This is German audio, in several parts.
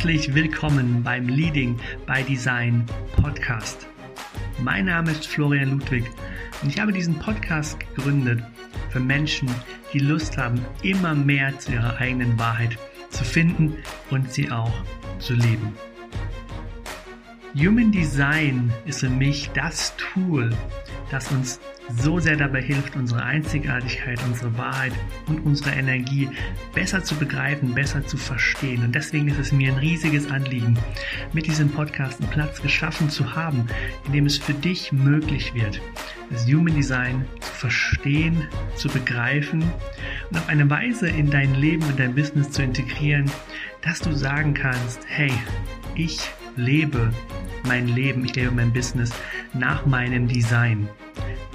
Herzlich willkommen beim Leading by Design Podcast. Mein Name ist Florian Ludwig und ich habe diesen Podcast gegründet für Menschen, die Lust haben, immer mehr zu ihrer eigenen Wahrheit zu finden und sie auch zu leben. Human Design ist für mich das Tool, das uns so sehr dabei hilft, unsere Einzigartigkeit, unsere Wahrheit und unsere Energie besser zu begreifen, besser zu verstehen. Und deswegen ist es mir ein riesiges Anliegen, mit diesem Podcast einen Platz geschaffen zu haben, in dem es für dich möglich wird, das Human Design zu verstehen, zu begreifen und auf eine Weise in dein Leben und dein Business zu integrieren, dass du sagen kannst, hey, ich lebe mein Leben, ich lebe mein Business nach meinem Design.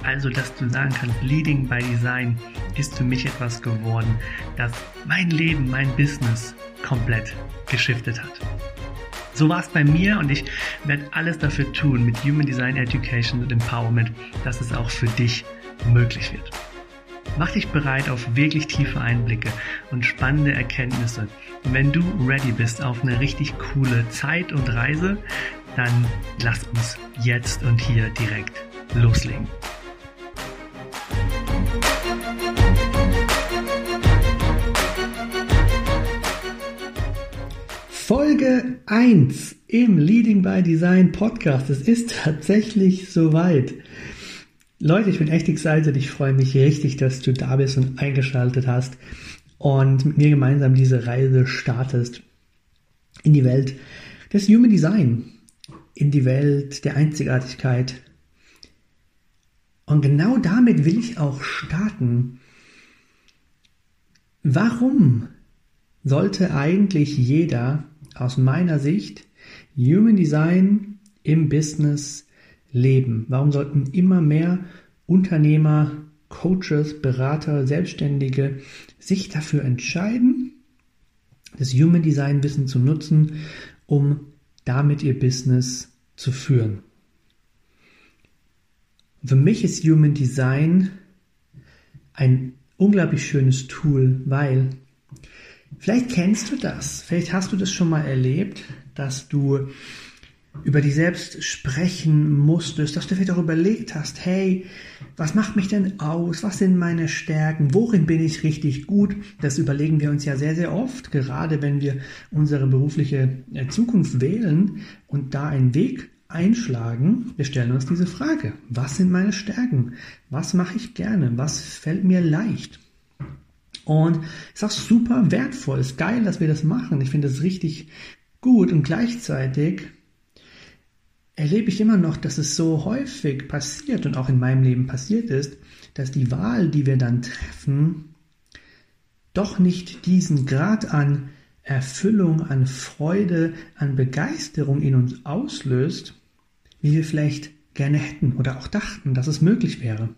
Also, dass du sagen kannst, Leading by Design ist für mich etwas geworden, das mein Leben, mein Business komplett geschiftet hat. So war es bei mir und ich werde alles dafür tun mit Human Design Education und Empowerment, dass es auch für dich möglich wird. Mach dich bereit auf wirklich tiefe Einblicke und spannende Erkenntnisse. Und wenn du ready bist auf eine richtig coole Zeit und Reise, dann lass uns jetzt und hier direkt loslegen. Folge 1 im Leading by Design Podcast. Es ist tatsächlich soweit. Leute, ich bin echt excited. Ich freue mich richtig, dass du da bist und eingeschaltet hast und mit mir gemeinsam diese Reise startest in die Welt des Human Design, in die Welt der Einzigartigkeit. Und genau damit will ich auch starten. Warum sollte eigentlich jeder aus meiner Sicht Human Design im Business leben? Warum sollten immer mehr Unternehmer, Coaches, Berater, Selbstständige sich dafür entscheiden, das Human Design Wissen zu nutzen, um damit ihr Business zu führen? Für mich ist Human Design ein unglaublich schönes Tool, weil Vielleicht kennst du das, vielleicht hast du das schon mal erlebt, dass du über dich selbst sprechen musstest, dass du vielleicht auch überlegt hast, hey, was macht mich denn aus? Was sind meine Stärken? Worin bin ich richtig gut? Das überlegen wir uns ja sehr, sehr oft, gerade wenn wir unsere berufliche äh, Zukunft wählen und da einen Weg einschlagen. Wir stellen uns diese Frage, was sind meine Stärken? Was mache ich gerne? Was fällt mir leicht? Und ist auch super wertvoll. Ist geil, dass wir das machen. Ich finde das richtig gut und gleichzeitig erlebe ich immer noch, dass es so häufig passiert und auch in meinem Leben passiert ist, dass die Wahl, die wir dann treffen, doch nicht diesen Grad an Erfüllung, an Freude, an Begeisterung in uns auslöst, wie wir vielleicht gerne hätten oder auch dachten, dass es möglich wäre.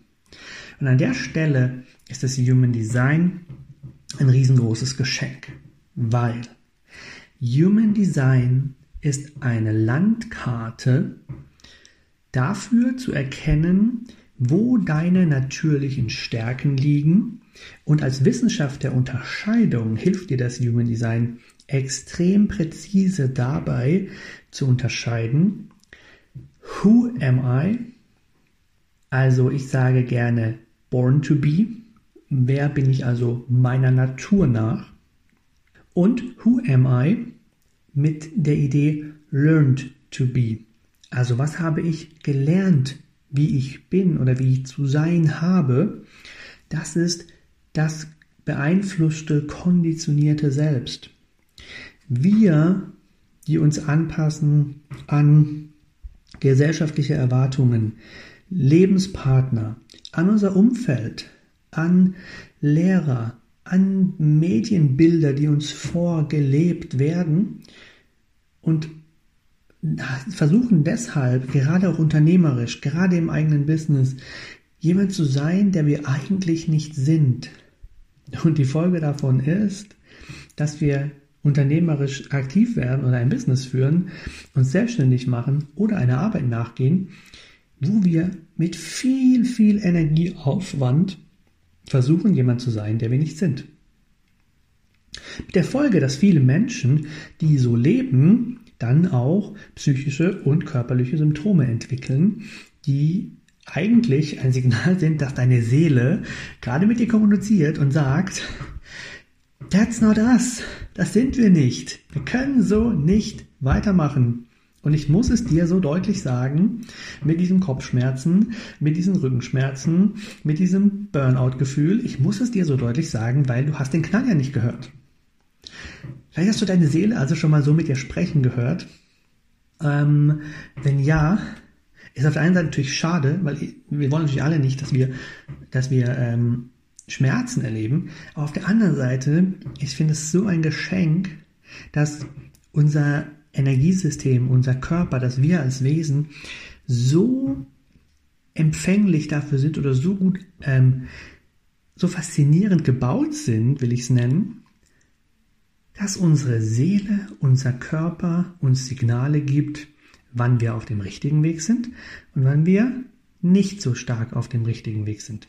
Und an der Stelle ist das Human Design ein riesengroßes Geschenk, weil Human Design ist eine Landkarte dafür zu erkennen, wo deine natürlichen Stärken liegen. Und als Wissenschaft der Unterscheidung hilft dir das Human Design extrem präzise dabei zu unterscheiden, who am I? Also ich sage gerne born to be, Wer bin ich also meiner Natur nach? Und who am I mit der Idee learned to be? Also was habe ich gelernt, wie ich bin oder wie ich zu sein habe? Das ist das beeinflusste, konditionierte Selbst. Wir, die uns anpassen an gesellschaftliche Erwartungen, Lebenspartner, an unser Umfeld, an Lehrer, an Medienbilder, die uns vorgelebt werden und versuchen deshalb, gerade auch unternehmerisch, gerade im eigenen Business, jemand zu sein, der wir eigentlich nicht sind. Und die Folge davon ist, dass wir unternehmerisch aktiv werden oder ein Business führen, uns selbstständig machen oder einer Arbeit nachgehen, wo wir mit viel, viel Energieaufwand versuchen, jemand zu sein, der wir nicht sind. Mit der Folge, dass viele Menschen, die so leben, dann auch psychische und körperliche Symptome entwickeln, die eigentlich ein Signal sind, dass deine Seele gerade mit dir kommuniziert und sagt, That's not us. Das sind wir nicht. Wir können so nicht weitermachen. Und ich muss es dir so deutlich sagen, mit diesen Kopfschmerzen, mit diesen Rückenschmerzen, mit diesem Burnout-Gefühl, ich muss es dir so deutlich sagen, weil du hast den Knall ja nicht gehört. Vielleicht hast du deine Seele also schon mal so mit dir sprechen gehört. Ähm, wenn ja, ist auf der einen Seite natürlich schade, weil wir wollen natürlich alle nicht, dass wir, dass wir ähm, Schmerzen erleben. Aber auf der anderen Seite, ich finde es so ein Geschenk, dass unser Energiesystem, unser Körper, dass wir als Wesen so empfänglich dafür sind oder so gut, ähm, so faszinierend gebaut sind, will ich es nennen, dass unsere Seele, unser Körper uns Signale gibt, wann wir auf dem richtigen Weg sind und wann wir nicht so stark auf dem richtigen Weg sind.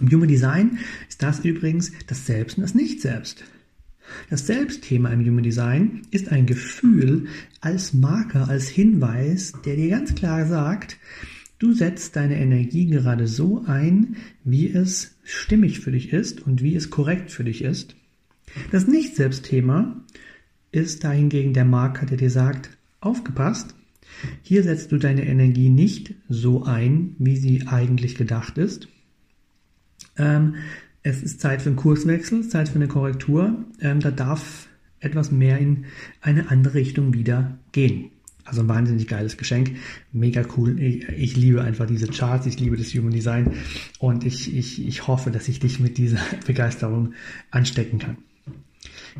Im Human Design ist das übrigens das Selbst und das Nicht-Selbst. Das Selbstthema im Human Design ist ein Gefühl als Marker, als Hinweis, der dir ganz klar sagt, du setzt deine Energie gerade so ein, wie es stimmig für dich ist und wie es korrekt für dich ist. Das Nicht-Selbstthema ist dahingegen der Marker, der dir sagt, aufgepasst, hier setzt du deine Energie nicht so ein, wie sie eigentlich gedacht ist. Ähm, es ist Zeit für einen Kurswechsel, Zeit für eine Korrektur. Ähm, da darf etwas mehr in eine andere Richtung wieder gehen. Also ein wahnsinnig geiles Geschenk, mega cool. Ich, ich, liebe einfach diese Charts, ich liebe das Human Design und ich, ich, ich hoffe, dass ich dich mit dieser Begeisterung anstecken kann.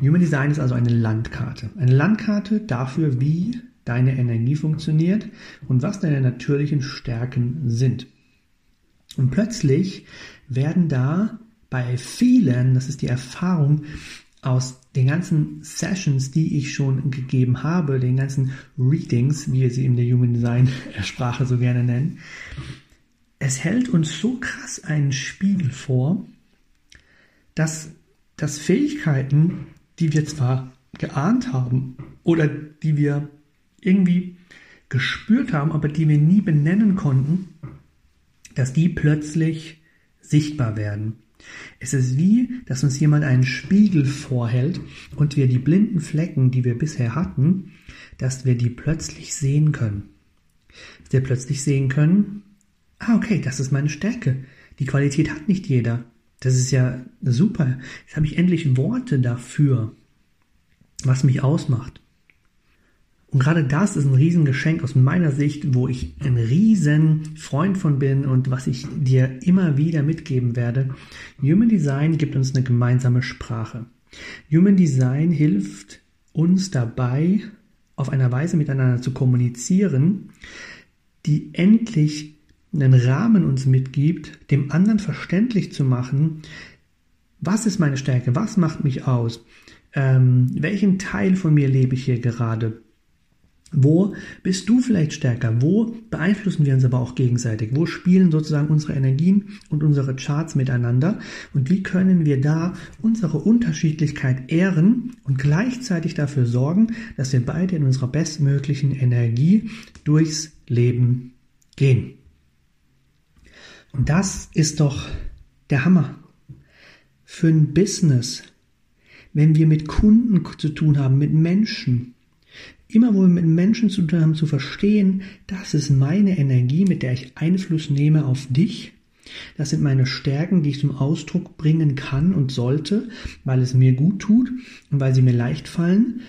Human Design ist also eine Landkarte. Eine Landkarte dafür, wie deine Energie funktioniert und was deine natürlichen Stärken sind. Und plötzlich werden da bei vielen, das ist die Erfahrung aus den ganzen Sessions, die ich schon gegeben habe, den ganzen Readings, wie wir sie in der Human Design Sprache so gerne nennen, es hält uns so krass einen Spiegel vor, dass, dass Fähigkeiten, die wir zwar geahnt haben oder die wir irgendwie gespürt haben, aber die wir nie benennen konnten, dass die plötzlich sichtbar werden. Es ist wie, dass uns jemand einen Spiegel vorhält und wir die blinden Flecken, die wir bisher hatten, dass wir die plötzlich sehen können. Dass wir plötzlich sehen können, ah, okay, das ist meine Stärke. Die Qualität hat nicht jeder. Das ist ja super. Jetzt habe ich endlich Worte dafür, was mich ausmacht. Und gerade das ist ein Riesengeschenk aus meiner Sicht, wo ich ein riesen Freund von bin und was ich dir immer wieder mitgeben werde. Human Design gibt uns eine gemeinsame Sprache. Human Design hilft uns dabei, auf einer Weise miteinander zu kommunizieren, die endlich einen Rahmen uns mitgibt, dem anderen verständlich zu machen, was ist meine Stärke, was macht mich aus, ähm, welchen Teil von mir lebe ich hier gerade, wo bist du vielleicht stärker? Wo beeinflussen wir uns aber auch gegenseitig? Wo spielen sozusagen unsere Energien und unsere Charts miteinander? Und wie können wir da unsere Unterschiedlichkeit ehren und gleichzeitig dafür sorgen, dass wir beide in unserer bestmöglichen Energie durchs Leben gehen? Und das ist doch der Hammer. Für ein Business, wenn wir mit Kunden zu tun haben, mit Menschen, Immer wo wir mit Menschen zu tun haben, zu verstehen, das ist meine Energie, mit der ich Einfluss nehme auf dich. Das sind meine Stärken, die ich zum Ausdruck bringen kann und sollte, weil es mir gut tut und weil sie mir leicht fallen.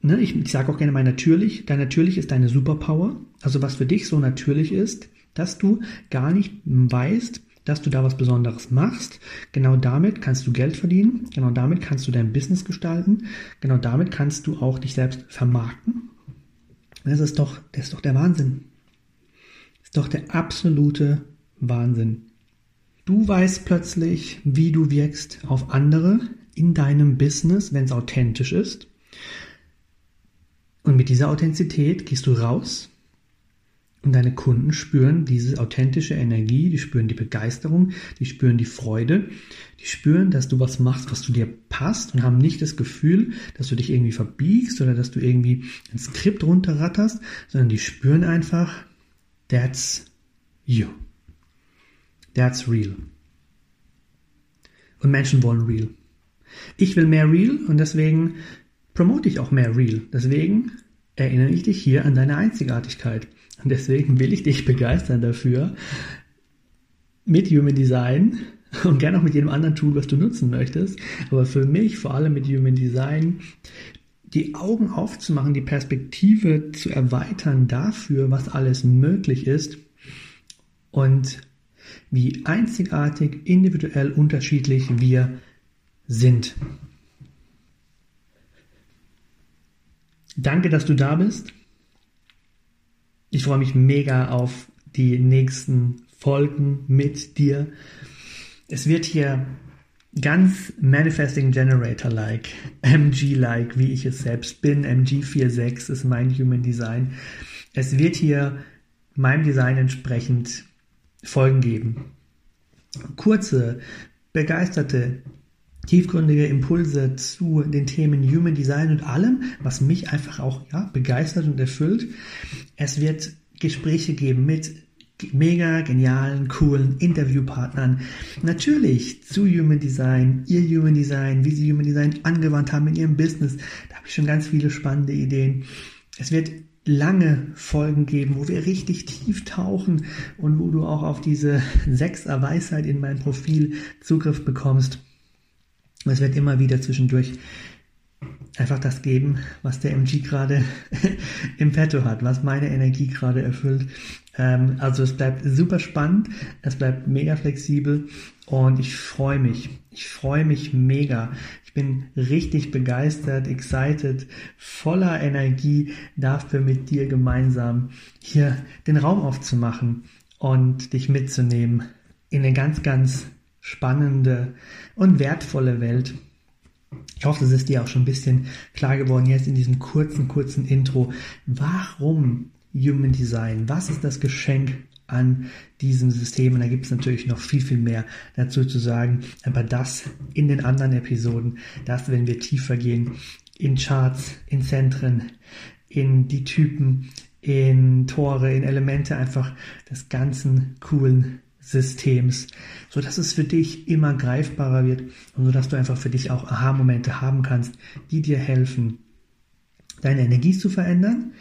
Ne, ich, ich sage auch gerne mal natürlich, dein natürlich ist deine Superpower. Also was für dich so natürlich ist, dass du gar nicht weißt, dass du da was Besonderes machst. Genau damit kannst du Geld verdienen. Genau damit kannst du dein Business gestalten. Genau damit kannst du auch dich selbst vermarkten. Das ist doch, das ist doch der Wahnsinn. Das ist doch der absolute Wahnsinn. Du weißt plötzlich, wie du wirkst auf andere in deinem Business, wenn es authentisch ist. Und mit dieser Authentizität gehst du raus Und deine Kunden spüren diese authentische Energie, die spüren die Begeisterung, die spüren die Freude, die spüren, dass du was machst, was zu dir passt und haben nicht das Gefühl, dass du dich irgendwie verbiegst oder dass du irgendwie ein Skript runterratterst, sondern die spüren einfach, that's you. That's real. Und Menschen wollen real. Ich will mehr real und deswegen promote ich auch mehr real. Deswegen erinnere ich dich hier an deine Einzigartigkeit. Und deswegen will ich dich begeistern dafür, mit Human Design und gerne auch mit jedem anderen Tool, was du nutzen möchtest, aber für mich vor allem mit Human Design die Augen aufzumachen, die Perspektive zu erweitern dafür, was alles möglich ist und wie einzigartig, individuell unterschiedlich wir sind. Danke, dass du da bist. Ich freue mich mega auf die nächsten Folgen mit dir. Es wird hier ganz Manifesting Generator-like, MG-like, wie ich es selbst bin. MG46 ist mein Human Design. Es wird hier meinem Design entsprechend Folgen geben. Kurze, begeisterte, tiefgründige Impulse zu den Themen Human Design und allem, was mich einfach auch ja, begeistert und erfüllt. Es wird Gespräche geben mit mega genialen, coolen Interviewpartnern. Natürlich zu Human Design, ihr Human Design, wie sie Human Design angewandt haben in ihrem Business. Da habe ich schon ganz viele spannende Ideen. Es wird lange Folgen geben, wo wir richtig tief tauchen und wo du auch auf diese Sechser Weisheit in mein Profil Zugriff bekommst. Es wird immer wieder zwischendurch einfach das geben, was der MG gerade im Petto hat, was meine Energie gerade erfüllt. Ähm, also es bleibt super spannend, es bleibt mega flexibel und ich freue mich. Ich freue mich mega. Ich bin richtig begeistert, excited, voller Energie, dafür mit dir gemeinsam hier den Raum aufzumachen und dich mitzunehmen in eine ganz, ganz spannende und wertvolle Welt. Ich hoffe, es ist dir auch schon ein bisschen klar geworden jetzt in diesem kurzen, kurzen Intro. Warum Human Design? Was ist das Geschenk an diesem System? Und da gibt es natürlich noch viel, viel mehr dazu zu sagen. Aber das in den anderen Episoden, das wenn wir tiefer gehen in Charts, in Zentren, in die Typen, in Tore, in Elemente einfach des ganzen coolen Systems, so dass es für dich immer greifbarer wird und so dass du einfach für dich auch Aha-Momente haben kannst, die dir helfen, deine Energie zu verändern,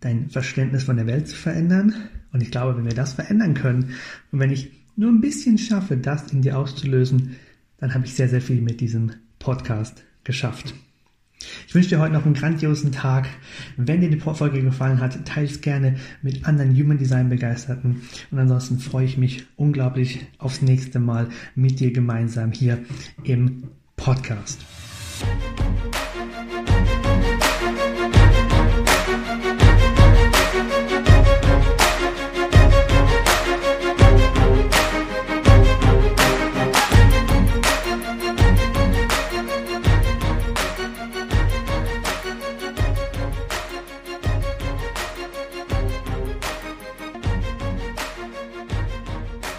dein Verständnis von der Welt zu verändern. Und ich glaube, wenn wir das verändern können und wenn ich nur ein bisschen schaffe, das in dir auszulösen, dann habe ich sehr, sehr viel mit diesem Podcast geschafft. Ich wünsche dir heute noch einen grandiosen Tag. Wenn dir die Folge gefallen hat, teile es gerne mit anderen Human Design Begeisterten. Und ansonsten freue ich mich unglaublich aufs nächste Mal mit dir gemeinsam hier im Podcast.